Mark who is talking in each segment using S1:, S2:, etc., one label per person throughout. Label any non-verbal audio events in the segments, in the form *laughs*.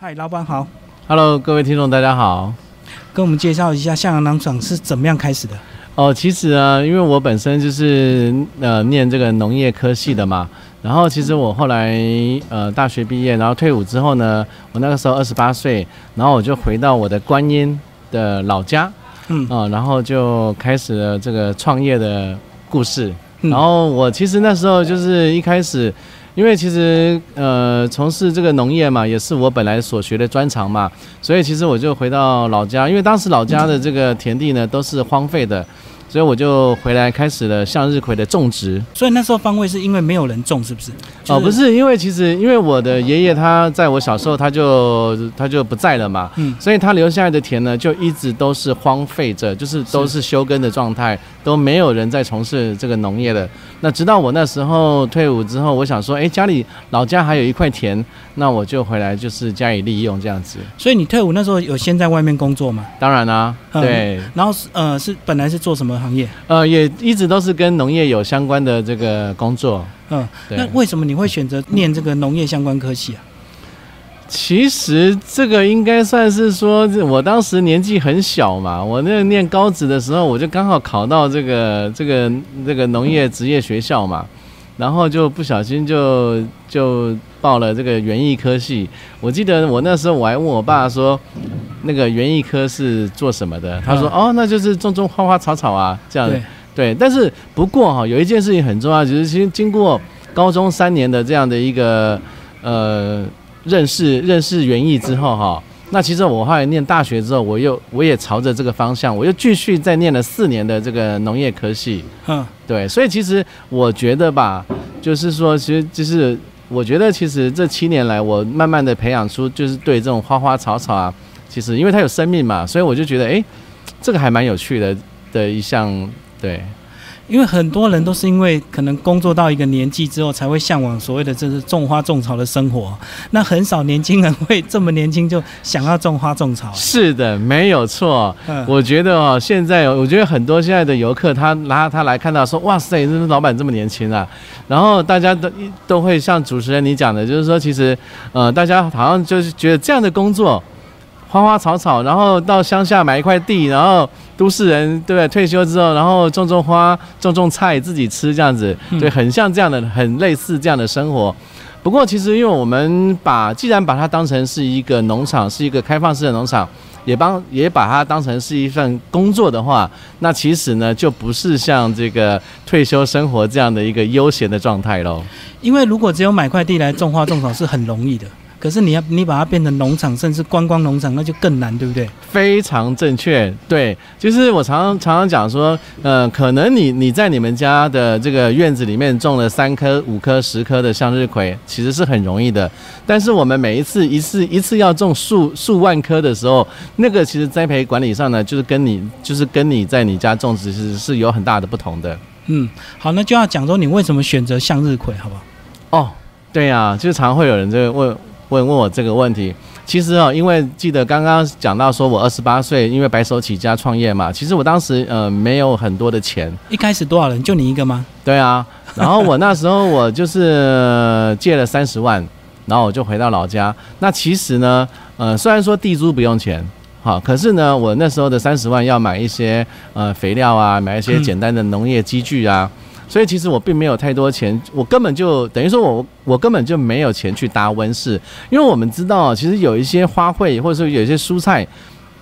S1: 嗨，老板好
S2: ，Hello，各位听众，大家好。
S1: 跟我们介绍一下向阳农场是怎么样开始的？
S2: 哦，其实啊，因为我本身就是呃念这个农业科系的嘛，然后其实我后来呃大学毕业，然后退伍之后呢，我那个时候二十八岁，然后我就回到我的观音的老家，
S1: 嗯
S2: 啊、然后就开始了这个创业的故事。
S1: 嗯
S2: 然后我其实那时候就是一开始，因为其实呃从事这个农业嘛，也是我本来所学的专长嘛，所以其实我就回到老家，因为当时老家的这个田地呢都是荒废的，所以我就回来开始了向日葵的种植。
S1: 所以那时候方位是因为没有人种，是不是？
S2: 哦，不，是，因为其实因为我的爷爷他在我小时候他就他就不在了嘛，
S1: 嗯
S2: 所以他留下来的田呢就一直都是荒废着，就是都是休耕的状态，都没有人在从事这个农业的。那直到我那时候退伍之后，我想说，哎，家里老家还有一块田，那我就回来就是加以利用这样子。
S1: 所以你退伍那时候有先在外面工作吗？
S2: 当然啦、
S1: 嗯
S2: 对，
S1: 然后是呃是本来是做什么行业？
S2: 呃，也一直都是跟农业有相关的这个工作。
S1: 嗯，
S2: 对
S1: 那为什么你会选择念这个农业相关科系啊？
S2: 其实这个应该算是说，我当时年纪很小嘛，我那念高职的时候，我就刚好考到这个这个这个农业职业学校嘛，然后就不小心就就报了这个园艺科系。我记得我那时候我还问我爸说，那个园艺科是做什么的？他说哦，那就是种种花花草草啊，这样
S1: 对，
S2: 对，但是不过哈，有一件事情很重要，就是其实经过高中三年的这样的一个呃认识认识园艺之后哈，那其实我后来念大学之后，我又我也朝着这个方向，我又继续再念了四年的这个农业科系。
S1: 嗯，
S2: 对，所以其实我觉得吧，就是说，其实就是我觉得其实这七年来，我慢慢的培养出就是对这种花花草草啊，其实因为它有生命嘛，所以我就觉得哎，这个还蛮有趣的的一项对。
S1: 因为很多人都是因为可能工作到一个年纪之后，才会向往所谓的这是种花种草的生活。那很少年轻人会这么年轻就想要种花种草。
S2: 是的，没有错。
S1: 嗯，
S2: 我觉得哦，现在我觉得很多现在的游客，他拿他来看到说，哇塞，这老板这么年轻啊，然后大家都都会像主持人你讲的，就是说，其实呃，大家好像就是觉得这样的工作。花花草草，然后到乡下买一块地，然后都市人对不对？退休之后，然后种种花、种种菜，自己吃这样子，
S1: 嗯
S2: 对，很像这样的，很类似这样的生活。不过，其实因为我们把既然把它当成是一个农场，是一个开放式的农场，也帮也把它当成是一份工作的话，那其实呢就不是像这个退休生活这样的一个悠闲的状态喽。
S1: 因为如果只有买块地来种花种草是很容易的，可是你要你把它变成农场，甚至观光农场，那就更难，对不对？
S2: 非常正确，对，就是我常常常常讲说，呃，可能你你在你们家的这个院子里面种了三棵、五棵、十棵的向日葵，其实是很容易的。但是我们每一次一次一次要种数数万棵的时候，那个其实栽培管理上呢，就是跟你就是跟你在你家种植是是有很大的不同的。
S1: 嗯，好，那就要讲说你为什么选择向日葵，好不好？
S2: 哦，对呀、就常会有人这个问问问我这个问题。其实哦，因为记得刚刚讲到说我二十八岁，因为白手起家创业嘛，其实我当时呃没有很多的钱，
S1: 一开始多少人？就你一个吗？
S2: 对啊，然后我那时候我就是呃借了三十万，然后我就回到老家。那其实呢，呃，虽然说地租不用钱，好，可是呢，我那时候的三十万要买一些呃肥料啊，买一些简单的农业机具啊。所以其实我并没有太多钱，我根本就等于说我我根本就没有钱去搭温室，因为我们知道，其实有一些花卉或者说有一些蔬菜，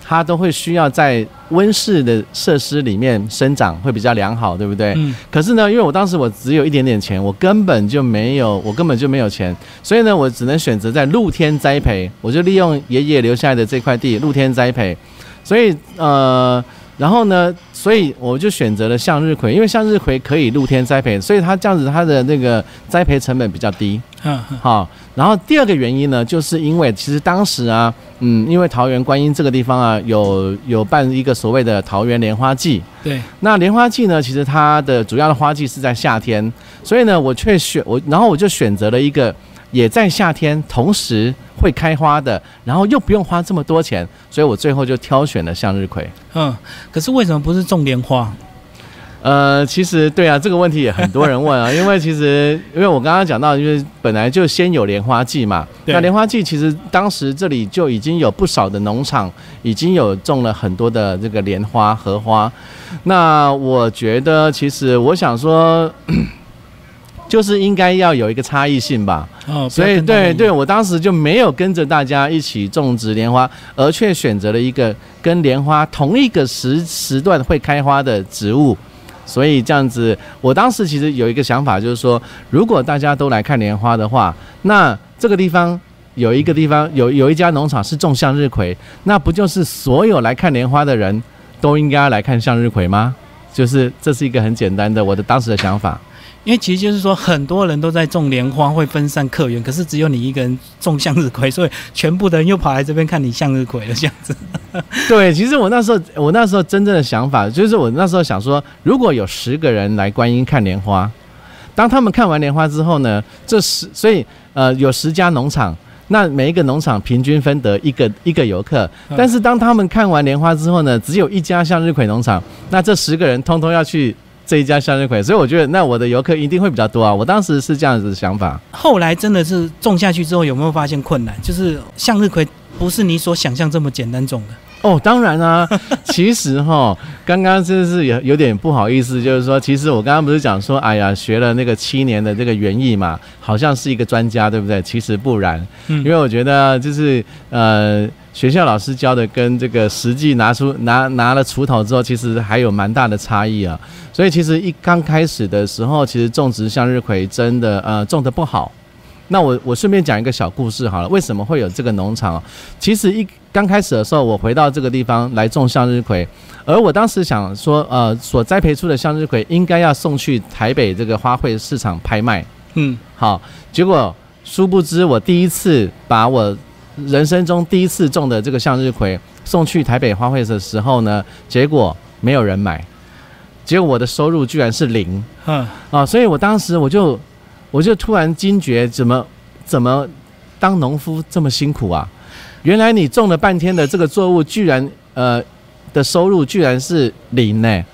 S2: 它都会需要在温室的设施里面生长，会比较良好，对不对？
S1: 嗯，
S2: 可是呢，因为我当时我只有一点点钱，我根本就没有，我根本就没有钱，所以呢，我只能选择在露天栽培，我就利用爷爷留下来的这块地露天栽培，所以呃，然后呢，所以我就选择了向日葵，因为向日葵可以露天栽培，所以它这样子它的那个栽培成本比较低。
S1: 嗯嗯。
S2: 好，然后第二个原因呢，就是因为其实当时啊，嗯，因为桃园观音这个地方啊，有有办一个所谓的桃园莲花季，
S1: 对，
S2: 那莲花季呢，其实它的主要的花季是在夏天，所以呢，我却选我，然后我就选择了一个也在夏天，同时会开花的，然后又不用花这么多钱，所以我最后就挑选了向日葵。
S1: 嗯。可是为什么不是种莲花？
S2: 呃，其实对啊，这个问题也很多人问啊，*laughs* 因为其实因为我刚刚讲到，就是本来就先有莲花季嘛，那莲花季其实当时这里就已经有不少的农场已经有种了很多的这个莲花、荷花。那我觉得，其实我想说，就是应该要有一个差异性吧。
S1: 哦，
S2: 所以对对，我当时就没有跟着大家一起种植莲花，而却选择了一个跟莲花同一个时时段会开花的植物。所以这样子，我当时其实有一个想法，就是说，如果大家都来看莲花的话，那这个地方有一个地方有有一家农场是种向日葵，那不就是所有来看莲花的人都应该来看向日葵吗？就是这是一个很简单的我的当时的想法。
S1: 因为其实就是说，很多人都在种莲花，会分散客源，可是只有你一个人种向日葵，所以全部的人又跑来这边看你向日葵了，这样子。*laughs*
S2: 对，其实我那时候，我那时候真正的想法就是，我那时候想说，如果有十个人来观音看莲花，当他们看完莲花之后呢，这十所以呃有十家农场，那每一个农场平均分得一个一个游客，但是当他们看完莲花之后呢，只有一家向日葵农场，那这十个人通通要去。这一家向日葵，所以我觉得那我的游客一定会比较多啊！我当时是这样子的想法。
S1: 后来真的是种下去之后，有没有发现困难？就是向日葵不是你所想象这么简单种的。
S2: 哦，当然啊，*laughs* 其实哈，刚刚真是有有点不好意思，就是说，其实我刚刚不是讲说，哎呀，学了那个七年的这个园艺嘛，好像是一个专家，对不对？其实不然，因为我觉得就是呃，学校老师教的跟这个实际拿出拿拿了锄头之后，其实还有蛮大的差异啊。所以其实一刚开始的时候，其实种植向日葵真的呃种的不好。那我我顺便讲一个小故事好了，为什么会有这个农场？其实一刚开始的时候，我回到这个地方来种向日葵，而我当时想说，呃，所栽培出的向日葵应该要送去台北这个花卉市场拍卖。
S1: 嗯，
S2: 好，结果殊不知，我第一次把我人生中第一次种的这个向日葵送去台北花卉的时候呢，结果没有人买，结果我的收入居然是零。
S1: 嗯，
S2: 啊，所以我当时我就。我就突然惊觉，怎么怎么当农夫这么辛苦啊？原来你种了半天的这个作物，居然呃的收入居然是零呢？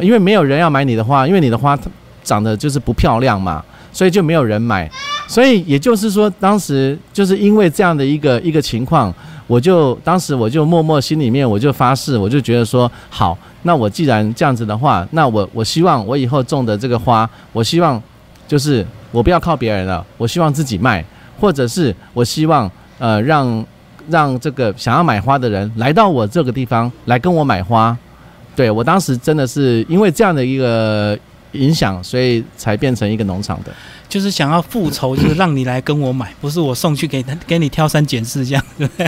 S2: 因为没有人要买你的花，因为你的花长得就是不漂亮嘛，所以就没有人买。所以也就是说，当时就是因为这样的一个一个情况，我就当时我就默默心里面我就发誓，我就觉得说，好，那我既然这样子的话，那我我希望我以后种的这个花，我希望就是。我不要靠别人了，我希望自己卖，或者是我希望呃让让这个想要买花的人来到我这个地方来跟我买花。对我当时真的是因为这样的一个影响，所以才变成一个农场的。
S1: 就是想要复仇，就是让你来跟我买，不是我送去给他给你挑三拣四这样。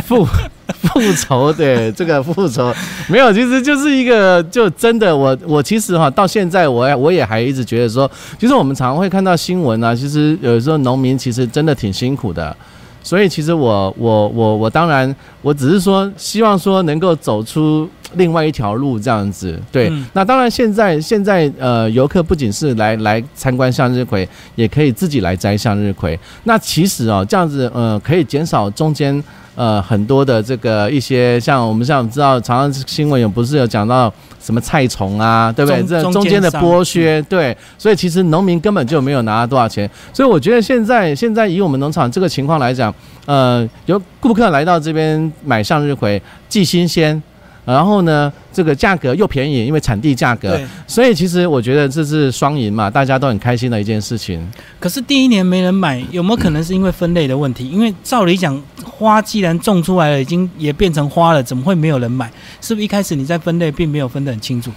S2: 复复仇，对这个复仇没有，其实就是一个就真的我我其实哈到现在我我也还一直觉得说，其实我们常常会看到新闻啊，其实有时候农民其实真的挺辛苦的。所以其实我我我我当然我只是说希望说能够走出另外一条路这样子，对。那当然现在现在呃游客不仅是来来参观向日葵，也可以自己来摘向日葵。那其实哦这样子呃可以减少中间。呃，很多的这个一些像我们像知道，常常新闻有不是有讲到什么菜虫啊，对不对？这中间的剥削，对，所以其实农民根本就没有拿多少钱。所以我觉得现在现在以我们农场这个情况来讲，呃，有顾客来到这边买向日葵，既新鲜。然后呢，这个价格又便宜，因为产地价格，所以其实我觉得这是双赢嘛，大家都很开心的一件事情。
S1: 可是第一年没人买，有没有可能是因为分类的问题？因为照理讲，花既然种出来了，已经也变成花了，怎么会没有人买？是不是一开始你在分类并没有分得很清楚？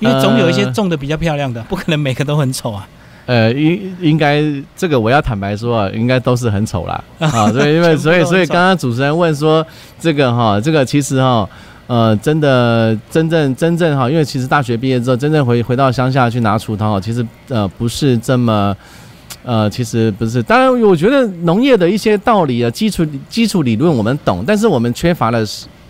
S1: 因为总有一些种的比较漂亮的，不可能每个都很丑啊。
S2: 呃，应应该这个我要坦白说啊，应该都是很丑啦 *laughs* 啊。所以因为所以所以刚刚主持人问说这个哈，这个其实哈。呃，真的，真正真正哈，因为其实大学毕业之后，真正回回到乡下去拿锄头，其实呃不是这么，呃，其实不是。当然，我觉得农业的一些道理啊，基础基础理论我们懂，但是我们缺乏了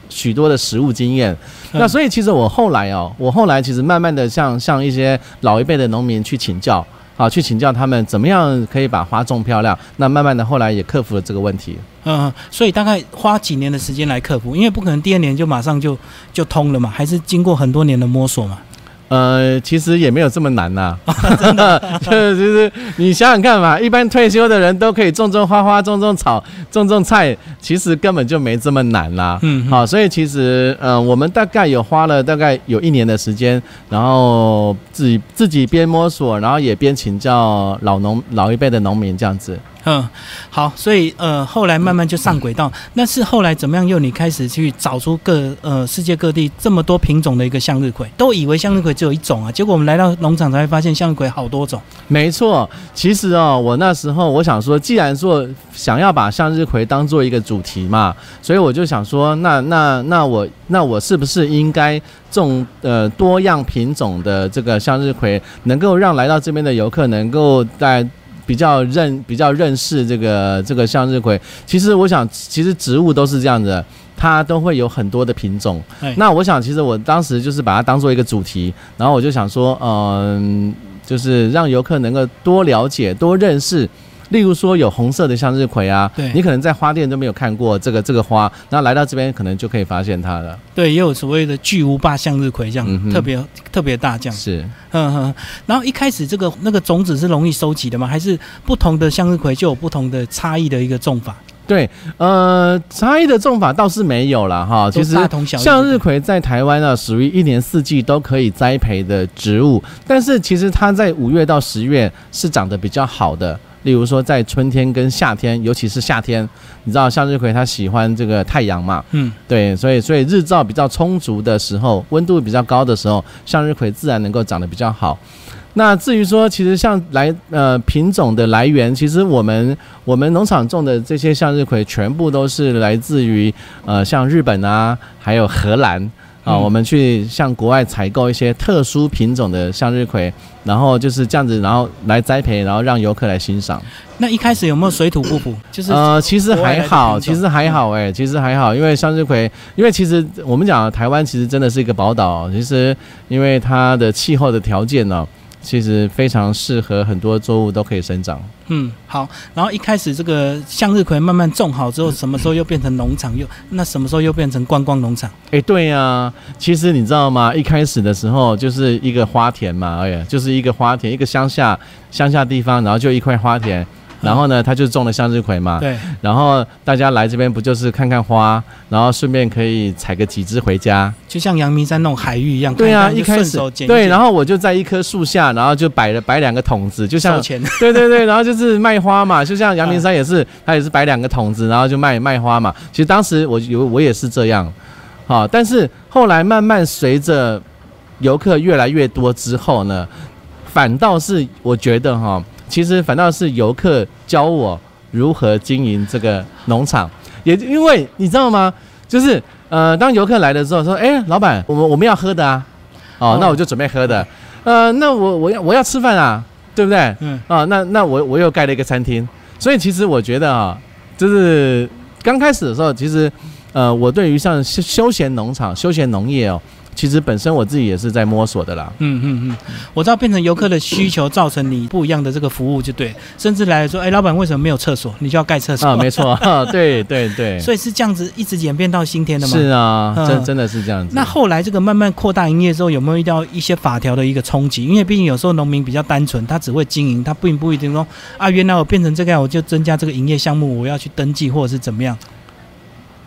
S2: 许多的实物经验。那所以其实我后来哦，我后来其实慢慢的向向一些老一辈的农民去请教。好，去请教他们怎么样可以把花种漂亮。那慢慢的，后来也克服了这个问题。
S1: 嗯，所以大概花几年的时间来克服，因为不可能第二年就马上就就通了嘛，还是经过很多年的摸索嘛。
S2: 呃，其实也没有这么难呐、*laughs* 真的，*laughs* 就是就是你想想看嘛，一般退休的人都可以种种花花、种种草、种种菜，其实根本就没这么难啦。
S1: 嗯，
S2: 好，所以其实呃，我们大概有花了大概有一年的时间，然后自己自己边摸索，然后也边请教老农老一辈的农民这样子。
S1: 嗯，好，所以呃，后来慢慢就上轨道。那是后来怎么样？又你开始去找出各呃世界各地这么多品种的一个向日葵，都以为向日葵只有一种啊，结果我们来到农场才会发现向日葵好多种。
S2: 没错，其实哦，我那时候我想说，既然说想要把向日葵当做一个主题嘛，所以我就想说，那那那我那我是不是应该种呃多样品种的这个向日葵，能够让来到这边的游客能够在比较认比较认识这个这个向日葵。其实我想，其实植物都是这样子。它都会有很多的品种
S1: 哎，
S2: 那我想，其实我当时就是把它当做一个主题，然后我就想说，嗯、就是让游客能够多了解、多认识。例如说有红色的向日葵啊
S1: 对，
S2: 你可能在花店都没有看过这个这个花，那来到这边可能就可以发现它了。
S1: 对，也有所谓的巨无霸向日葵这样，
S2: 嗯
S1: 特别特别大这样。
S2: 是，
S1: 嗯哼，然后一开始这个那个种子是容易收集的吗？还是不同的向日葵就有不同的差异的一个种法？
S2: 对，呃，差异的种法倒是没有了哈。其实。向日葵在台湾呢，属于一年四季都可以栽培的植物，但是其实它在五月到十月是长得比较好的。例如说，在春天跟夏天，尤其是夏天，你知道向日葵它喜欢这个太阳嘛？
S1: 嗯，
S2: 对，所以所以日照比较充足的时候，温度比较高的时候，向日葵自然能够长得比较好。那至于说，其实像来呃品种的来源，其实我们我们农场种的这些向日葵，全部都是来自于呃像日本啊，还有荷兰啊，
S1: 嗯
S2: 我们去向国外采购一些特殊品种的向日葵，然后就是这样子，然后来栽培，然后让游客来欣赏。
S1: 那一开始有没有水土不服？就是
S2: 呃，其实还好，其实还好哎、其实还好，因为向日葵，因为其实我们讲台湾其实真的是一个宝岛，其实因为它的气候的条件呢，其实非常适合很多作物都可以生长。
S1: 嗯，好。然后一开始这个向日葵慢慢种好之后，什么时候又变成农场？又那什么时候又变成观光农场？
S2: 哎，对呀、其实你知道吗？一开始的时候就是一个花田嘛，哎呀，就是一个花田，一个乡下乡下地方，然后就一块花田。然后呢，他就种了向日葵嘛，
S1: 对，
S2: 然后大家来这边不就是看看花，然后顺便可以采个几枝回家，
S1: 就像阳明山那种海域一样。
S2: 对啊，一开始对，然后我就在一棵树下，然后就摆了摆两个桶子，就像。*laughs* 对对对，然后就是卖花嘛，就像阳明山也是，他也是摆两个桶子，然后就卖卖花嘛。其实当时我有我也是这样，好，但是后来慢慢随着游客越来越多之后呢，反倒是我觉得哈，其实反倒是游客教我如何经营这个农场，也因为你知道吗？就是呃，当游客来的时候说，哎，老板，我们我们要喝的啊，哦
S1: 哦，
S2: 那我就准备喝的，呃，那我我要我要吃饭啊，对不对？
S1: 嗯，
S2: 啊，那那我我又盖了一个餐厅，所以其实我觉得啊，就是刚开始的时候，其实呃，我对于像休休闲农场、休闲农业哦，其实本身我自己也是在摸索的啦。
S1: 嗯嗯嗯，我知道变成游客的需求，造成你不一样的这个服务就对，甚至来了说，哎，老板为什么没有厕所？你就要盖厕所。
S2: 啊，没错，*laughs* 啊对对对，
S1: 所以是这样子一直演变到今天的吗？
S2: 是啊，
S1: 嗯
S2: 真真的是这样子。
S1: 那后来这个慢慢扩大营业之后，有没有遇到一些法条的一个冲击？因为毕竟有时候农民比较单纯，他只会经营，他并不一定说啊，原来我变成这个样，我就增加这个营业项目，我要去登记或者是怎么样。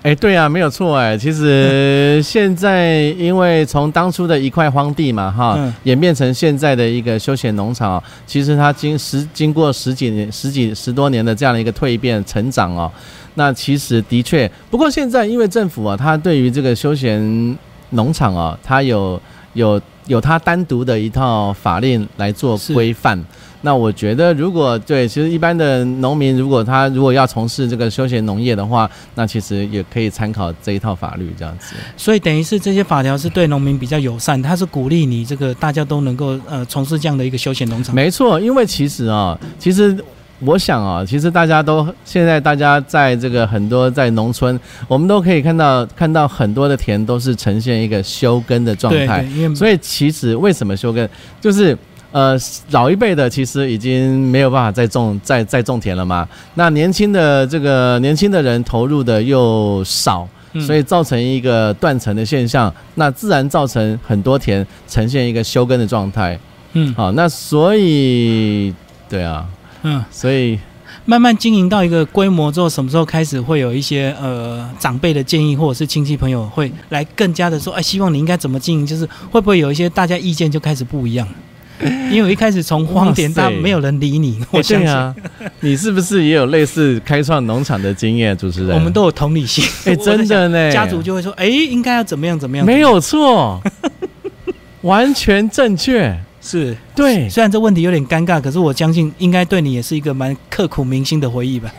S2: 哎，对啊，没有错哎。其实现在因为从当初的一块荒地嘛，哈，
S1: 嗯
S2: 演变成现在的一个休闲农场哦，其实它经十经过十几年、十几十多年的这样的一个蜕变成长哦，那其实的确，不过现在因为政府啊，它对于这个休闲农场啊，它有有有它单独的一套法令来做规范。那我觉得，如果对，其实一般的农民，如果他如果要从事这个休闲农业的话，那其实也可以参考这一套法律这样子。
S1: 所以等于是这些法条是对农民比较友善，它是鼓励你这个大家都能够呃从事这样的一个休闲农场。
S2: 没错，因为其实啊，其实我想啊，其实大家都现在大家在这个很多在农村，我们都可以看到看到很多的田都是呈现一个休耕的状态。所以其实为什么休耕，就是呃老一辈的其实已经没有办法再种再再种田了嘛。那年轻的这个年轻的人投入的又少。
S1: 嗯
S2: 所以造成一个断层的现象，那自然造成很多田呈现一个休耕的状态。
S1: 嗯
S2: 好，那所以对啊，
S1: 嗯，
S2: 所以
S1: 慢慢经营到一个规模之后，什么时候开始会有一些呃长辈的建议，或者是亲戚朋友会来更加的说，哎，希望你应该怎么经营？就是会不会有一些大家意见就开始不一样？*laughs* 因为我一开始从荒田，
S2: 哇塞
S1: 大家没有人理你，我
S2: 哎
S1: 相信、
S2: 你是不是也有类似开创农场的经验，主持人？
S1: 我们都有同理心。
S2: 哎，*laughs* 真的呢，
S1: 家族就会说，哎，应该要怎么样怎么样？
S2: 没有错，*laughs* 完全正确。
S1: 是
S2: 对
S1: 虽然这问题有点尴尬，可是我相信应该对你也是一个蛮刻苦铭心的回忆吧。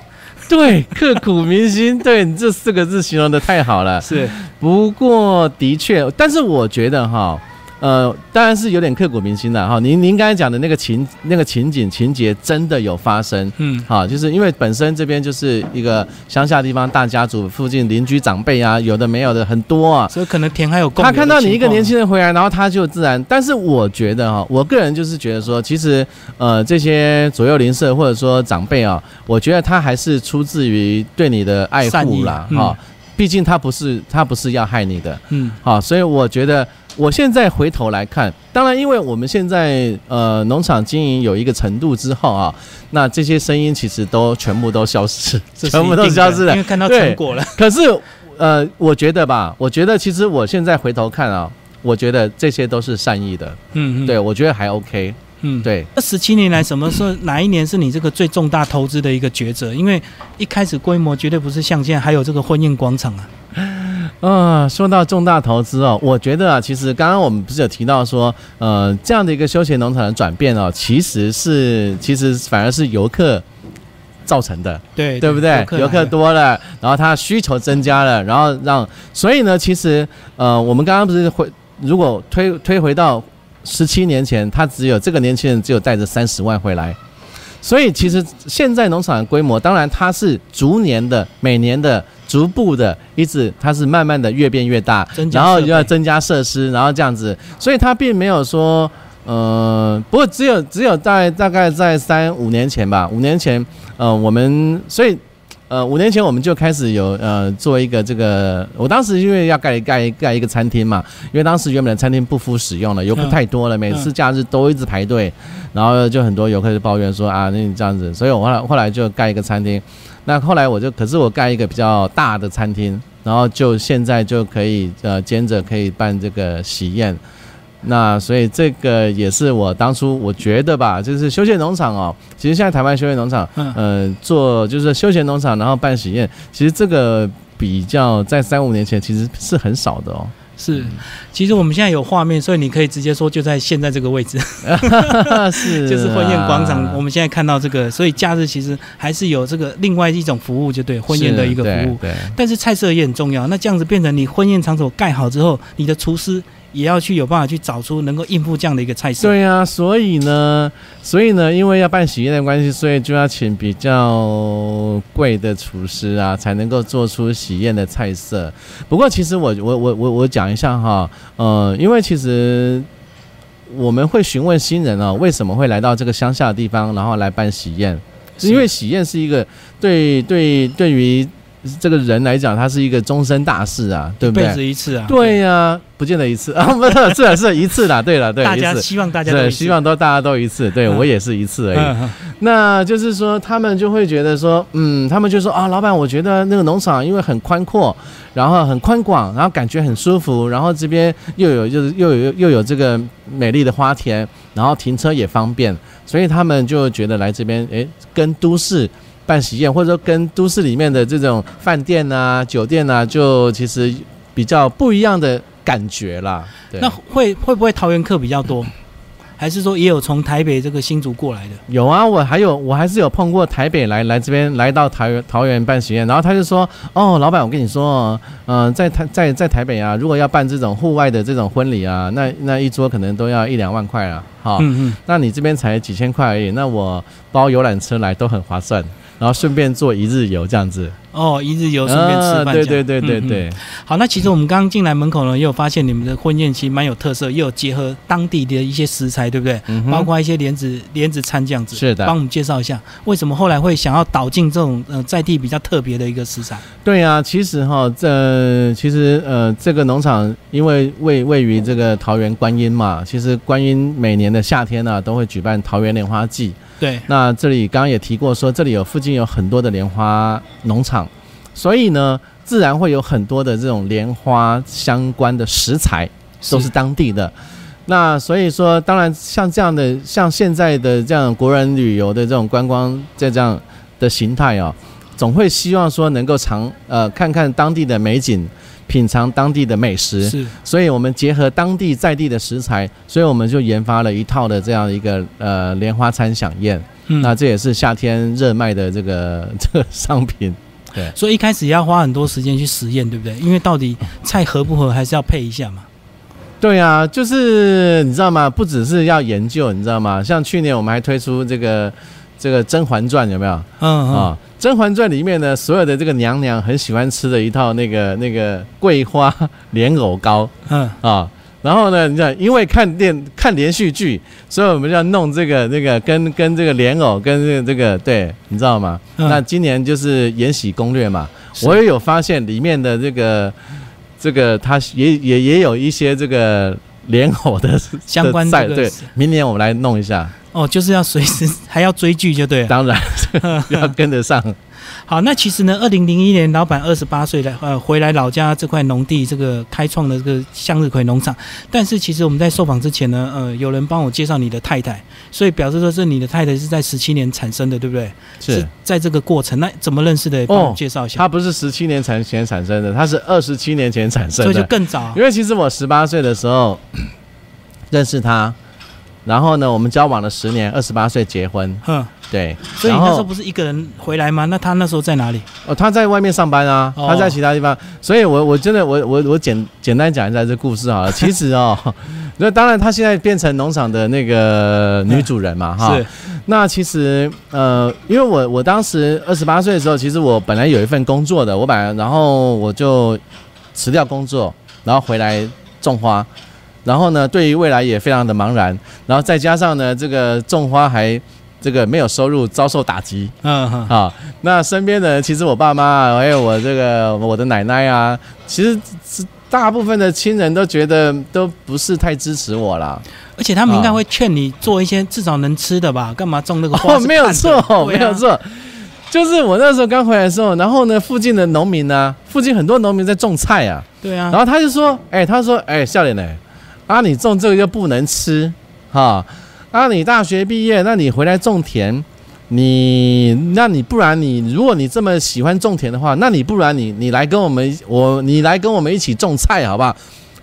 S2: 对，刻骨铭心，对你这四个字形容的太好了。
S1: 是，
S2: 不过的确，但是我觉得哈，呃，当然是有点刻骨铭心的哈。您您刚才讲的那个情那个情景情节真的有发生。
S1: 嗯，
S2: 好，就是因为本身这边就是一个乡下地方，大家族附近邻居长辈啊，有的没有的很多啊。
S1: 所以可能田还有共
S2: 他看到你一个年轻人回来，然后他就自然。但是我觉得哈，我个人就是觉得说，其实呃这些左右邻舍或者说长辈啊，我觉得他还是出自于对你的爱护啦，
S1: 嗯
S2: 哈、毕竟他不是他不是要害你的，
S1: 嗯
S2: 好，所以我觉得我现在回头来看，当然，因为我们现在呃农场经营有一个程度之后啊，那这些声音其实都全部都消失，*laughs* 全部都消失了
S1: 因为。看到成果了。*laughs*
S2: 可是呃，我觉得吧，我觉得其实我现在回头看啊，我觉得这些都是善意的，
S1: 嗯嗯，
S2: 对我觉得还 OK，
S1: 嗯。
S2: 对。
S1: 这十七年来，什么时候哪一年是你这个最重大投资的一个抉择？因为一开始规模绝对不是像现在，还有这个婚宴广场啊。*laughs*
S2: 啊，说到重大投资哦，我觉得啊，其实刚刚我们不是有提到说，呃，这样的一个休闲农场的转变哦，其实是其实反而是游客造成的，
S1: 对
S2: 对不对？游客多了，然后它需求增加了，然后让，所以呢，其实呃，我们刚刚不是回，如果推推回到十七年前，他只有这个年轻人只有带着三十万回来。所以其实现在农场的规模，当然它是逐年的、每年的、逐步的，一直它是慢慢的越变越大然后
S1: 就
S2: 要增加设施，然后这样子，所以它并没有说，呃，不过只有只有在大概在三五年前吧，五年前，呃，我们所以。呃，五年前我们就开始有呃做一个这个，我当时因为要盖盖盖一个餐厅嘛，因为当时原本的餐厅不敷使用了，游客
S1: 嗯
S2: 太多了，每次假日都一直排队，然后就很多游客就抱怨说啊，那你这样子，所以我后来后来就盖一个餐厅，那后来我就可是我盖一个比较大的餐厅，然后就现在就可以呃兼着可以办这个喜宴。那所以这个也是我当初我觉得吧，就是休闲农场哦，其实现在台湾休闲农场，
S1: 嗯
S2: 呃，做就是休闲农场，然后办喜宴，其实这个比较在三五年前其实是很少的哦。
S1: 是，其实我们现在有画面，所以你可以直接说就在现在这个位置，*laughs* *laughs*
S2: 是，
S1: 就是婚宴广场。
S2: 啊
S1: 我们现在看到这个，所以假日其实还是有这个另外一种服务，就对婚宴的一个服务。
S2: 对，对
S1: 但是菜色也很重要。那这样子变成你婚宴场所盖好之后，你的厨师也要去有办法去找出能够应付这样的一个菜色。
S2: 对呀、所以呢，所以呢，因为要办喜宴的关系，所以就要请比较贵的厨师啊，才能够做出喜宴的菜色。不过，其实我我我我我讲一下哈，呃，因为其实我们会询问新人啊，为什么会来到这个乡下的地方，然后来办喜宴，
S1: 是
S2: 因为喜宴是一个对对对于这个人来讲，他是一个终身大事啊，对不对
S1: 一辈？子一次啊。
S2: 对呀、不见得一次啊，*laughs* 不是，是是一次啦，对了，对，
S1: 大家希望大家都
S2: 对，希望都大家都一次，对
S1: 嗯
S2: 我也是一次而已。
S1: 嗯嗯
S2: 那就是说，他们就会觉得说，嗯，他们就说啊，老板，我觉得那个农场因为很宽阔，然后很宽广，然后感觉很舒服，然后这边又有就是又有又有这个美丽的花田，然后停车也方便，所以他们就觉得来这边，诶，跟都市。办喜宴，或者说跟都市里面的这种饭店啊、酒店啊，就其实比较不一样的感觉啦。对
S1: 那会会不会桃园客比较多？还是说也有从台北这个新竹过来的？
S2: 有啊，我还有我还是有碰过台北来来这边来到桃园桃园办喜宴，然后他就说，哦，老板，我跟你说哦，嗯、在台在在台北啊，如果要办这种户外的这种婚礼啊，那那一桌可能都要一两万块啊，好、
S1: 嗯嗯，
S2: 那你这边才几千块而已，那我包游览车来都很划算，然后顺便做一日游这样子，
S1: 哦，一日游顺便吃
S2: 啊
S1: 饭、
S2: 对对对对。
S1: 嗯嗯
S2: 对，
S1: 好，那其实我们刚刚进来门口呢，也有发现你们的婚宴其实蛮有特色，也有结合当地的一些食材，对不对？
S2: 嗯
S1: 包括一些莲子莲子餐这样子。
S2: 是的
S1: 帮我们介绍一下，为什么后来会想要导进这种呃在地比较特别的一个食材？
S2: 对啊、其实哈，这其实呃，这个农场因为位位于这个桃园观音嘛，其实观音每年的夏天呢、都会举办桃园莲花季。
S1: 对，
S2: 那这里刚刚也提过说，这里有附近有很多的莲花农场，所以呢，自然会有很多的这种莲花相关的食材都是当地的。那所以说，当然像这样的，像现在的这样国人旅游的这种观光这这样的形态哦，总会希望说能够尝呃看看当地的美景，品尝当地的美食。
S1: 是
S2: 所以我们结合当地在地的食材，所以我们就研发了一套的这样一个呃莲花餐享宴。
S1: 嗯
S2: 那这也是夏天热卖的这个 *laughs* 这个商品。
S1: 所以一开始也要花很多时间去实验，对不对？因为到底菜合不合，还是要配一下嘛。
S2: 对啊，就是你知道吗？不只是要研究，你知道吗？像去年我们还推出这个这个《甄嬛传》，有没有啊？
S1: 嗯啊，《
S2: 甄嬛传》里面呢，所有的这个娘娘很喜欢吃的一套那个那个桂花莲藕糕
S1: 嗯，
S2: 啊。然后呢，你知道，因为看电看连续剧，所以我们就要弄这个这个跟跟这个莲藕跟这个这个，对，你知道吗？
S1: 嗯
S2: 那今年就是《延禧攻略》嘛，我也有发现里面的这个这个，它也也也有一些这个莲藕的 *laughs*
S1: 相关
S2: 的菜对
S1: 这个是，
S2: 明年我们来弄一下，
S1: 哦，就是要随时 *laughs* 还要追剧就对了。
S2: 当然 *laughs* 要跟得上。
S1: 好，那其实呢，二零零一年老板二十八岁来呃回来老家这块农地这个开创的这个向日葵农场，但是其实我们在受访之前呢，呃，有人帮我介绍你的太太，所以表示说是你的太太是在十七年产生的，对不对？
S2: 是，
S1: 在这个过程，那怎么认识的？也帮我
S2: 哦
S1: 介绍一下。
S2: 他不是十七年前前产生的，他是二十七年前产生的
S1: 所以就。更早
S2: 因为其实我十八岁的时候认识他，然后呢，我们交往了十年，二十八岁结婚，
S1: 哼，
S2: 对。
S1: 所以你那时候不是一个人回来吗？那他那时候在哪里？
S2: 哦，他在外面上班啊，
S1: 哦
S2: 他在其他地方，所以我我真的我我我简简单讲一下这故事好了。*laughs* 其实哦，那当然他现在变成农场的那个女主人嘛，哈。
S1: 是
S2: 那其实呃，因为我我当时二十八岁的时候，其实我本来有一份工作的，我本来然后我就辞掉工作，然后回来种花。然后呢，对于未来也非常的茫然，然后再加上呢，这个种花还这个没有收入，遭受打击，
S1: 嗯哼，
S2: 啊，那身边的人其实我爸妈啊，还有我这个我的奶奶啊，其实是大部分的亲人都觉得都不是太支持我啦。
S1: 而且他们应该
S2: 啊
S1: 会劝你做一些至少能吃的吧？干嘛种那个花
S2: 哦，没有错，没有错，就是我那时候刚回来的时候，然后呢，附近的农民呢、附近很多农民在种菜啊，
S1: 对啊。
S2: 然，后他就说，哎、他说，哎、笑脸呢，啊，你种这个又不能吃，哈，啊，你大学毕业，那你回来种田，你，那你不然你，如果你这么喜欢种田的话，那你不然你，你来跟我们，我，你来跟我们一起种菜，好不好？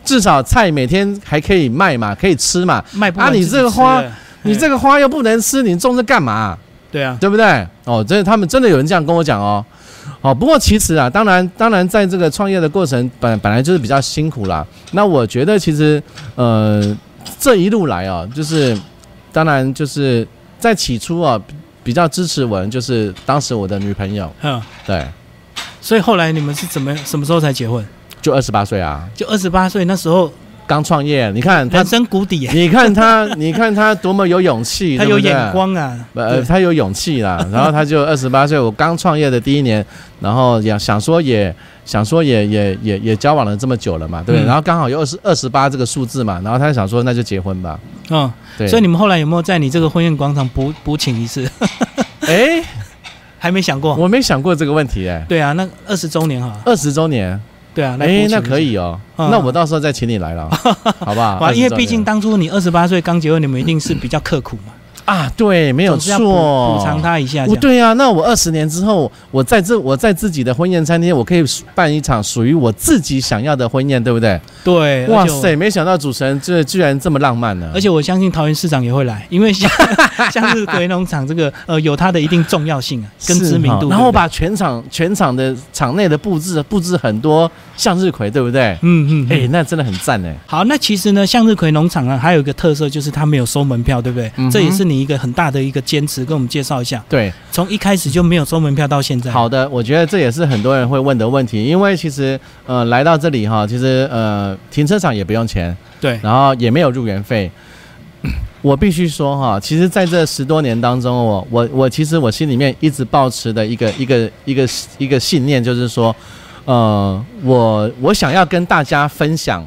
S2: 至少菜每天还可以卖嘛，可以吃嘛。啊你
S1: 卖不完自己
S2: 这个花你这个花又不能吃，你种这干嘛？
S1: 对啊，
S2: 对不对？哦，真的，他们真的有人这样跟我讲哦。哦，不过其实啊，当然，当然，在这个创业的过程本本来就是比较辛苦啦。那我觉得其实，呃，这一路来啊，就是当然就是在起初啊，比比较支持我的就是当时我的女朋友，
S1: 嗯，
S2: 对，
S1: 所以后来你们是怎么什么时候才结婚？
S2: 就二十八岁啊，
S1: 就二十八岁那时候，
S2: 刚创业。你看他
S1: 人，生谷底，
S2: 你看他，*laughs* 你看他多么有勇气，
S1: 他有眼光啊，
S2: 呃，他有勇气啦，*laughs* 然后他就二十八岁，我刚创业的第一年，然后也想说也想说也也也也交往了这么久了嘛，对不对？
S1: 嗯
S2: 然后刚好有二十二十八这个数字嘛，然后他就想说那就结婚吧，
S1: 嗯，
S2: 对。
S1: 所以你们后来有没有在你这个婚宴广场补补请一次？*laughs*
S2: 哎，
S1: 还没想过？
S2: 我没想过这个问题哎，
S1: 对啊，那二十周年哈，
S2: 二十周年，
S1: 对啊，
S2: 哎，那可以哦，
S1: 嗯
S2: 那我到时候再请你来了，*laughs* 好不好？
S1: 哇，因为
S2: 20周年
S1: 毕竟当初你二十八岁刚结婚，你们一定是比较刻苦嘛，
S2: 啊，对，没有错，
S1: 补偿他一下这样。
S2: 我对啊，那我二十年之后，我在这我在自己的婚宴餐厅，我可以办一场属于我自己想要的婚宴，对不对？
S1: 对，
S2: 哇塞，没想到主持人这居然这么浪漫呢、
S1: 而且我相信桃园市长也会来，因为像 *laughs* 像是鬼农场这个呃有它的一定重要性啊，跟知名度。
S2: 哈然后把全场全场的场内的布置布置很多向日葵，对不对？
S1: 嗯嗯，
S2: 哎、
S1: 嗯
S2: 那真的很赞哎。
S1: 好，那其实呢，向日葵农场啊，还有一个特色就是它没有收门票，对不对？
S2: 嗯
S1: 这也是你你一个很大的一个坚持，跟我们介绍一下，
S2: 对，
S1: 从一开始就没有收门票到现在。
S2: 好的，我觉得这也是很多人会问的问题，因为其实呃来到这里哈，其实呃停车场也不用钱，
S1: 对，
S2: 然后也没有入园费。*coughs* 我必须说哈，其实在这十多年当中，我我我其实我心里面一直保持的一个一个一个一个信念，就是说，呃，我我想要跟大家分享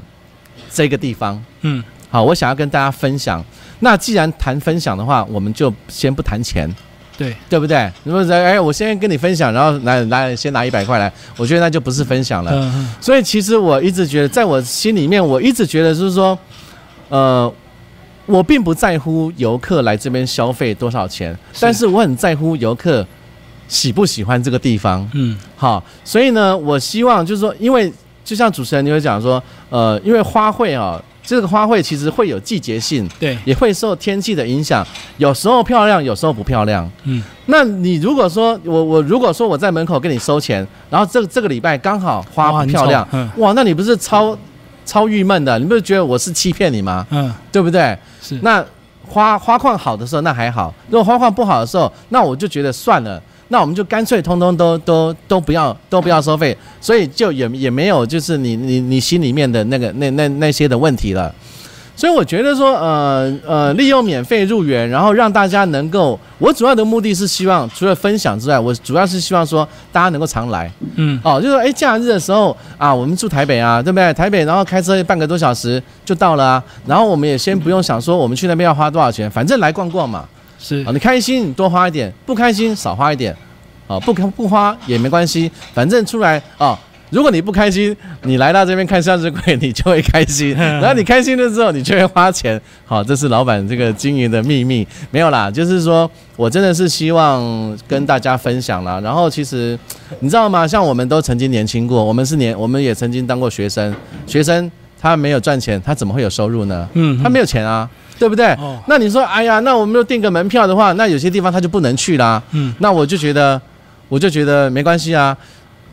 S2: 这个地方，
S1: 嗯，
S2: 好，我想要跟大家分享。那既然谈分享的话，我们就先不谈钱，
S1: 对，
S2: 对不对？如果说哎，我先跟你分享，然后来来先拿一百块来，我觉得那就不是分享了。所以其实我一直觉得，在我心里面，我一直觉得就是说，呃，我并不在乎游客来这边消费多少钱，
S1: 是
S2: 但是我很在乎游客喜不喜欢这个地方。
S1: 嗯，
S2: 好，所以呢，我希望就是说，因为就像主持人你会讲说，呃，因为花卉啊，这个花卉其实会有季节性，
S1: 对，
S2: 也会受天气的影响，有时候漂亮，有时候不漂亮。
S1: 嗯，
S2: 那你如果说我我如果说我在门口跟你收钱，然后这这个礼拜刚好花
S1: 很
S2: 不漂亮哇，那你不是超超郁闷的？你不是觉得我是欺骗你吗？
S1: 嗯，
S2: 对不对？
S1: 是，
S2: 那花花况好的时候那还好，如果花况不好的时候，那我就觉得算了，那我们就干脆通通都都都不要都不要收费，所以就也也没有就是你你你心里面的那个那那那些的问题了。所以我觉得说，呃呃，利用免费入园，然后让大家能够，我主要的目的是希望除了分享之外，我主要是希望说大家能够常来。
S1: 嗯，
S2: 哦，就是说，哎，假日的时候啊，我们住台北啊，对不对？台北，然后开车半个多小时就到了啊。然后我们也先不用想说我们去那边要花多少钱，反正来逛逛嘛。
S1: 是
S2: 啊，，你开心你多花一点，不开心少花一点。啊，不不花也没关系，反正出来啊。如果你不开心，你来到这边看向日葵，*laughs* 你就会开心。*laughs* 然后你开心了之后，你就会花钱。好，这是老板这个经营的秘密。没有啦，就是说我真的是希望跟大家分享啦。然后其实你知道吗？像我们都曾经年轻过，我们是年，我们也曾经当过学生。学生他没有赚钱，他怎么会有收入呢？
S1: 嗯，
S2: 他没有钱啊，对不对？
S1: 哦，
S2: 那你说，哎呀，那我们又订个门票的话，那有些地方他就不能去啦。
S1: 嗯，
S2: 那我就觉得，我就觉得没关系啊。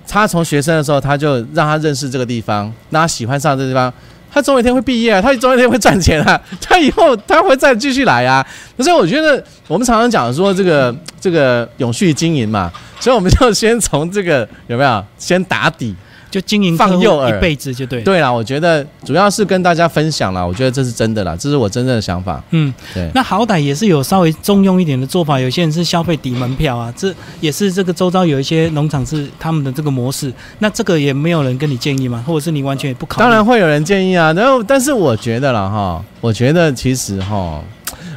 S2: 他从学生的时候，他就让他认识这个地方，让他喜欢上这个地方。他总有一天会毕业啊，他总有一天会赚钱啊，他以后他会再继续来啊。所以我觉得我们常常讲说这个这个永续经营嘛，所以我们就先从这个有没有先打底。
S1: 就经营
S2: 放诱饵
S1: 一辈子就对，，
S2: 对啦，我觉得主要是跟大家分享啦，我觉得这是真的啦，这是我真正的想法。
S1: 嗯，
S2: 对。
S1: 那好歹也是有稍微中庸一点的做法，有些人是消费抵门票啊，这也是这个周遭有一些农场是他们的这个模式，那这个也没有人跟你建议吗？或者是你完全也不考虑？
S2: 当然会有人建议啊，然后但是我觉得了哈，我觉得其实哈，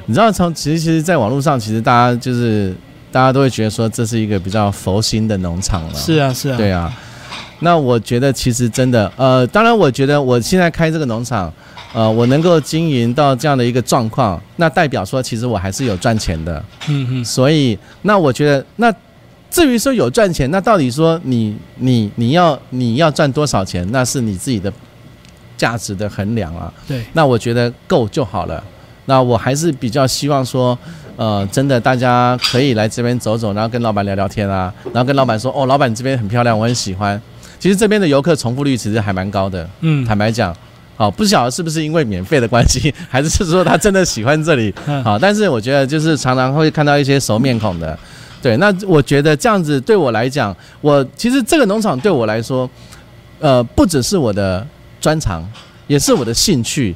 S2: 你知道从其实其实，在网络上其实大家就是大家都会觉得说这是一个比较佛心的农场了，
S1: 是啊，是啊，
S2: 对啊。那我觉得其实真的，呃，当然我觉得我现在开这个农场，呃，我能够经营到这样的一个状况，那代表说其实我还是有赚钱的，
S1: 嗯嗯，
S2: 所以那我觉得那。至于说有赚钱，那到底说你你你要你要赚多少钱，那是你自己的价值的衡量啊。
S1: 对，
S2: 那我觉得够就好了。那我还是比较希望说，呃，真的大家可以来这边走走，然后跟老板聊聊天啊，然后跟老板说，哦，老板你这边很漂亮，我很喜欢。其实这边的游客重复率其实还蛮高的，
S1: 嗯，
S2: 坦白讲，好，不晓得是不是因为免费的关系，*laughs* 还是是说他真的喜欢这里，
S1: 嗯。
S2: 好，但是我觉得就是常常会看到一些熟面孔的，对，那我觉得这样子对我来讲，我其实这个农场对我来说，呃，不只是我的专长，也是我的兴趣，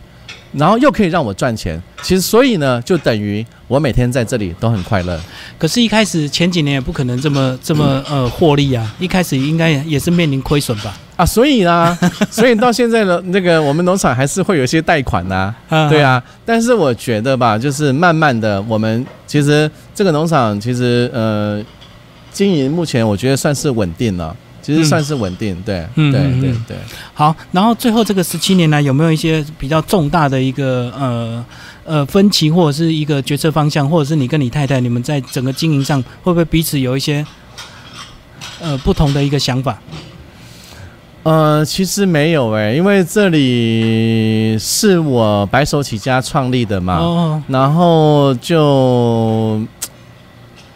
S2: 然后又可以让我赚钱，其实所以呢，就等于我每天在这里都很快乐。
S1: 可是，一开始前几年也不可能这么这么呃获利啊，一开始应该也是面临亏损吧？
S2: 啊，所以呢，*laughs* 所以到现在呢，那个我们农场还是会有一些贷款呐、
S1: 啊
S2: 对，啊，但是我觉得吧，就是慢慢的，我们其实这个农场其实呃经营目前我觉得算是稳定了，其实
S1: 嗯
S2: 算是稳定，对，
S1: 嗯
S2: 对对对。
S1: 好，然后最后这个十七年来有没有一些比较重大的一个呃呃分歧，或者是一个决策方向，或者是你跟你太太你们在整个经营上会不会彼此有一些呃不同的一个想法？
S2: 呃，其实没有诶、因为这里是我白手起家创立的嘛，
S1: 哦，
S2: 然后就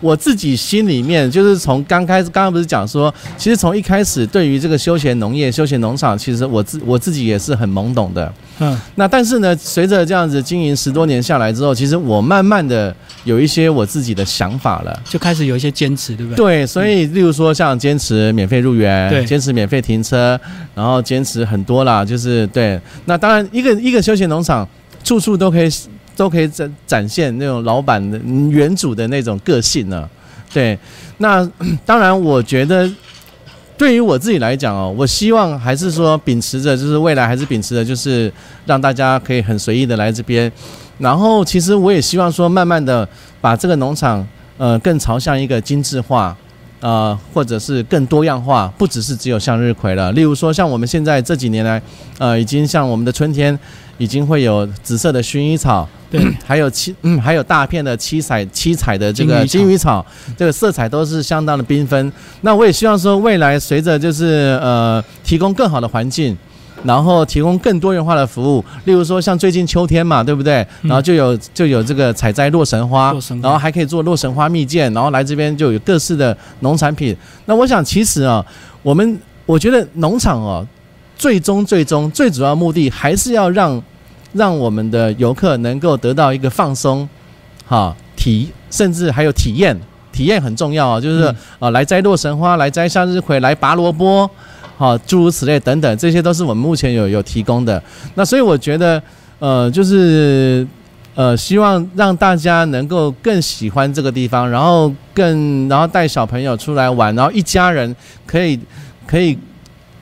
S2: 我自己心里面就是从刚开始，刚刚不是讲说，其实从一开始对于这个休闲农业、休闲农场，其实我自我自己也是很懵懂的。
S1: 嗯，
S2: 那但是呢，随着这样子经营十多年下来之后，其实我慢慢的有一些我自己的想法了。
S1: 就开始有一些坚持，对不对？
S2: 对，所以例如说像坚持免费入园，
S1: 对
S2: 坚持免费停车，然后坚持很多啦，就是对。那当然，一个一个休闲农场，处处都可以都可以展展现那种老板的原主的那种个性呢。对，那 *clears throat* 当然，我觉得对于我自己来讲哦，我希望还是说秉持着，就是未来还是秉持着，就是让大家可以很随意的来这边。然后，其实我也希望说，慢慢的把这个农场呃更朝向一个精致化。呃，或者是更多样化，不只是只有向日葵了。例如说，像我们现在这几年来，呃，已经像我们的春天，已经会有紫色的薰衣草，
S1: 对，
S2: 还有七嗯，还有大片的七彩七彩的这个
S1: 金鱼
S2: 草，这个色彩都是相当的缤纷。那我也希望说，未来随着就是呃提供更好的环境，然后提供更多元化的服务，例如说像最近秋天嘛，对不对？
S1: 嗯
S2: 然后就有就有这个采摘洛神花
S1: 洛神，花
S2: 然后还可以做洛神花蜜饯，然后来这边就有各式的农产品。那我想其实啊，我们我觉得农场哦，最终最终最主要目的还是要让让我们的游客能够得到一个放松，哈体，甚至还有体验，体验很重要啊，就是
S1: 嗯
S2: 呃来摘洛神花，来摘向日葵，来拔萝卜，好、诸如此类等等，这些都是我们目前有有提供的。那所以我觉得，呃，就是呃，希望让大家能够更喜欢这个地方，然后更然后带小朋友出来玩，然后一家人可以可以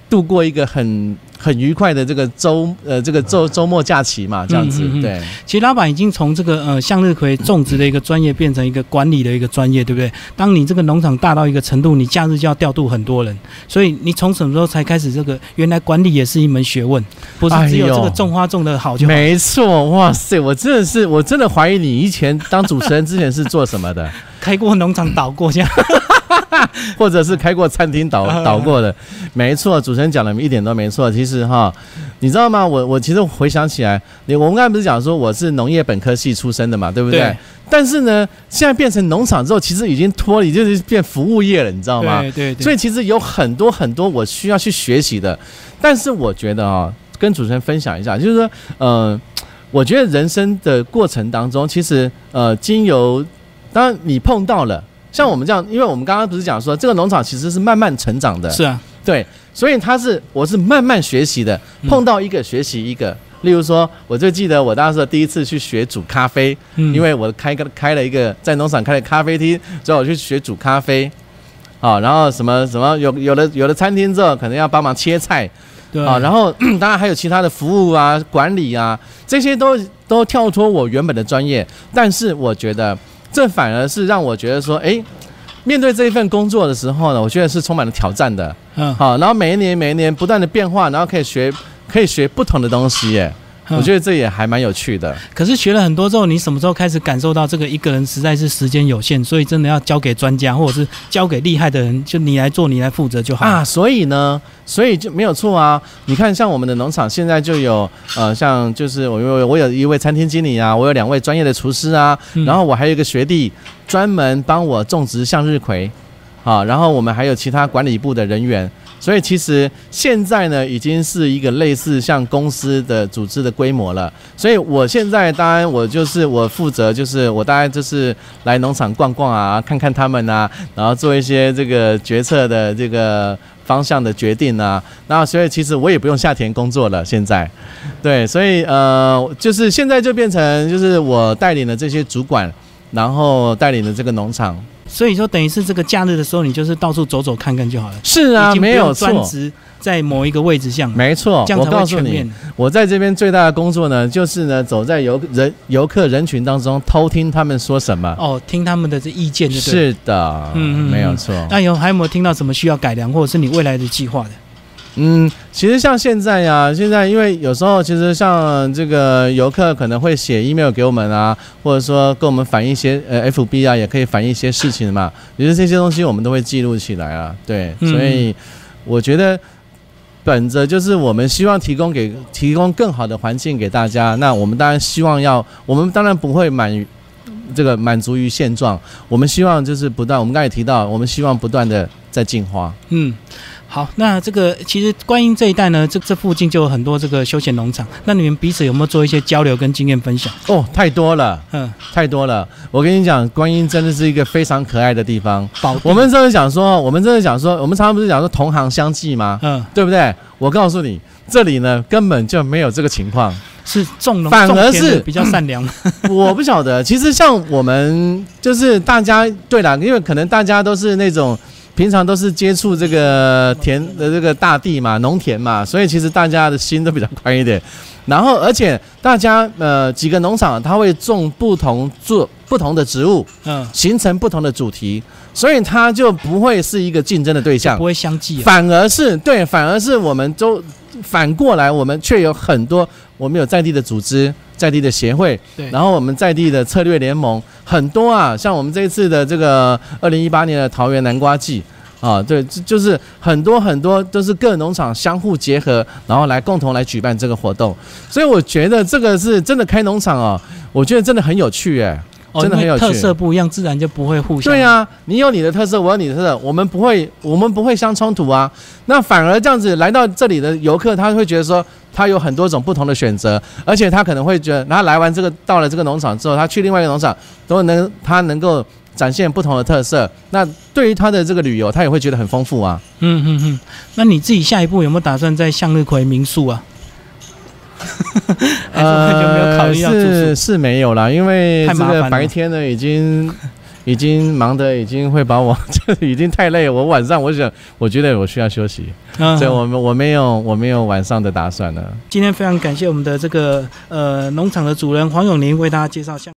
S2: 度过一个很很愉快的这个周呃这个周周末假期嘛，这样子、
S1: 嗯嗯嗯
S2: 对。
S1: 其实老板已经从这个呃向日葵种植的一个专业变成一个管理的一个专业，对不对？当你这个农场大到一个程度，你假日就要调度很多人，所以你从什么时候才开始这个？原来管理也是一门学问，不是只有这个种花种的好就好。
S2: 没错，哇塞！我真的是，我真的怀疑你以前当主持人之前是做什么的，*laughs*
S1: 开过农场倒过这样，*laughs*
S2: 或者是开过餐厅倒 *laughs* 倒过的。没错，主持人讲的一点都没错。其实哈，你知道吗？我我其实回想起来，你我们刚才不是讲说我是农业本科系出身的嘛，对不对？
S1: 对
S2: 但是呢，现在变成农场之后，其实已经脱离，就是变服务业了，你知道吗？
S1: 对对对，
S2: 所以其实有很多很多我需要去学习的，但是我觉得啊、跟主持人分享一下，就是说，呃，我觉得人生的过程当中，其实呃，经由当然你碰到了，像我们这样，因为我们刚刚不是讲说，这个农场其实是慢慢成长的，
S1: 是啊，
S2: 对，所以它是我是慢慢学习的，
S1: 嗯。
S2: 碰到一个学习一个。例如说，我就记得我当时第一次去学煮咖啡，
S1: 嗯。
S2: 因为我开个开了一个在农场开了咖啡厅，之后我去学煮咖啡，好，然后什么什么有有的有的餐厅之后可能要帮忙切菜。
S1: 对。
S2: 啊，然后 *clears throat* 当然还有其他的服务啊、管理啊，这些都都跳脱我原本的专业，但是我觉得这反而是让我觉得说，诶，面对这一份工作的时候呢，我觉得是充满了挑战的，
S1: 嗯，
S2: 好，然后每一年每一年不断的变化，然后可以学可以学不同的东西耶，我觉
S1: 得。
S2: 这也还蛮有趣的。
S1: 可是学了很多之后，你什么时候开始感受到这个一个人实在是时间有限，所以真的要交给专家，或者是交给厉害的人，就你来做，你来负责就好。
S2: 啊，所以呢，所以就没有错啊。你看，像我们的农场现在就有呃，像就是我有我有一位餐厅经理啊，我有两位专业的厨师啊，
S1: 嗯
S2: 然后我还有一个学弟专门帮我种植向日葵，啊，然后我们还有其他管理部的人员。所以其实现在呢，已经是一个类似像公司的组织的规模了。所以我现在当然我就是我负责，就是我大概就是来农场逛逛啊，看看他们啊，然后做一些这个决策的这个方向的决定啊。那所以其实我也不用下田工作了，现在，对，所以呃，就是现在就变成就是我带领的这些主管，然后带领的这个农场。
S1: 所以说，等于是这个假日的时候，你就是到处走走看看就好了。
S2: 是啊，没有
S1: 专，职在某一个位置上，
S2: 没错
S1: 这。样才
S2: 我告诉你
S1: 会全面，。
S2: 我在这边最大的工作呢，就是呢，走在游人游客人群当中，偷听他们说什么。
S1: 哦，听他们的这意见就对。
S2: 是的，
S1: 嗯嗯嗯
S2: 没有错。
S1: 那有还有没有听到什么需要改良，或者是你未来的计划的？
S2: 嗯，其实像现在呀、现在因为有时候其实像这个游客可能会写 email 给我们啊，或者说跟我们反映一些呃 FB 啊，也可以反映一些事情嘛。其实这些东西我们都会记录起来啊。对，
S1: 嗯
S2: 所以我觉得。本着就是我们希望提供给提供更好的环境给大家，那我们当然希望要，我们当然不会满这个满足于现状，我们希望就是不断，我们刚才也提到，我们希望不断的在进化。
S1: 嗯，好，那这个其实观音这一带呢，这这附近就有很多这个休闲农场，那你们彼此有没有做一些交流跟经验分享？
S2: 哦，太多了，
S1: 嗯，
S2: 太多了。我跟你讲，观音真的是一个非常可爱的地方。
S1: 宝
S2: 我们真的讲说，我们真的讲说，我们常常不是讲说同行相忌吗？
S1: 嗯
S2: 对不对？我告诉你，这里呢根本就没有这个情况。
S1: 是种农
S2: 反而是
S1: 比较善良，*laughs*
S2: 我不晓得，其实像我们就是大家，对啦，因为可能大家都是那种平常都是接触这个田的这个大地嘛，农田嘛，所以其实大家的心都比较宽一点。然后，而且大家呃几个农场，它会种不同做不同的植物，
S1: 嗯，
S2: 形成不同的主题，所以它就不会是一个竞争的对象
S1: 不，会相继啊。
S2: 反而是对，反而是我们都反过来，我们却有很多，我们有在地的组织、在地的协会，
S1: 对，
S2: 然后我们在地的策略联盟很多啊，像我们这一次的这个二零一八年的桃园南瓜季啊，对，就就是很多很多都是各农场相互结合，然后来共同来举办这个活动，所以我觉得这个是真的开农场哦，我觉得真的很有趣哎。
S1: 哦
S2: 真的很有趣
S1: 特色不一样，自然就不会互相。
S2: 对啊，你有你的特色，我有你的特色，我们不会，我们不会相冲突啊。那反而这样子来到这里的游客，他会觉得说，他有很多种不同的选择，而且他可能会觉得，他来完这个到了这个农场之后，他去另外一个农场都能他能够展现不同的特色。那对于他的这个旅游，他也会觉得很丰富啊。
S1: 嗯嗯嗯，那你自己下一步有没有打算在向日葵民宿啊？
S2: 呃是是没有啦，因为这个白天呢已经 *laughs* 已经忙得已经会把我就已经太累了，我晚上我想我觉得我需要休息。
S1: 嗯
S2: 所以我们我没有我没有晚上的打算了。
S1: 今天非常感谢我们的这个呃农场的主人黄永林为大家介绍向。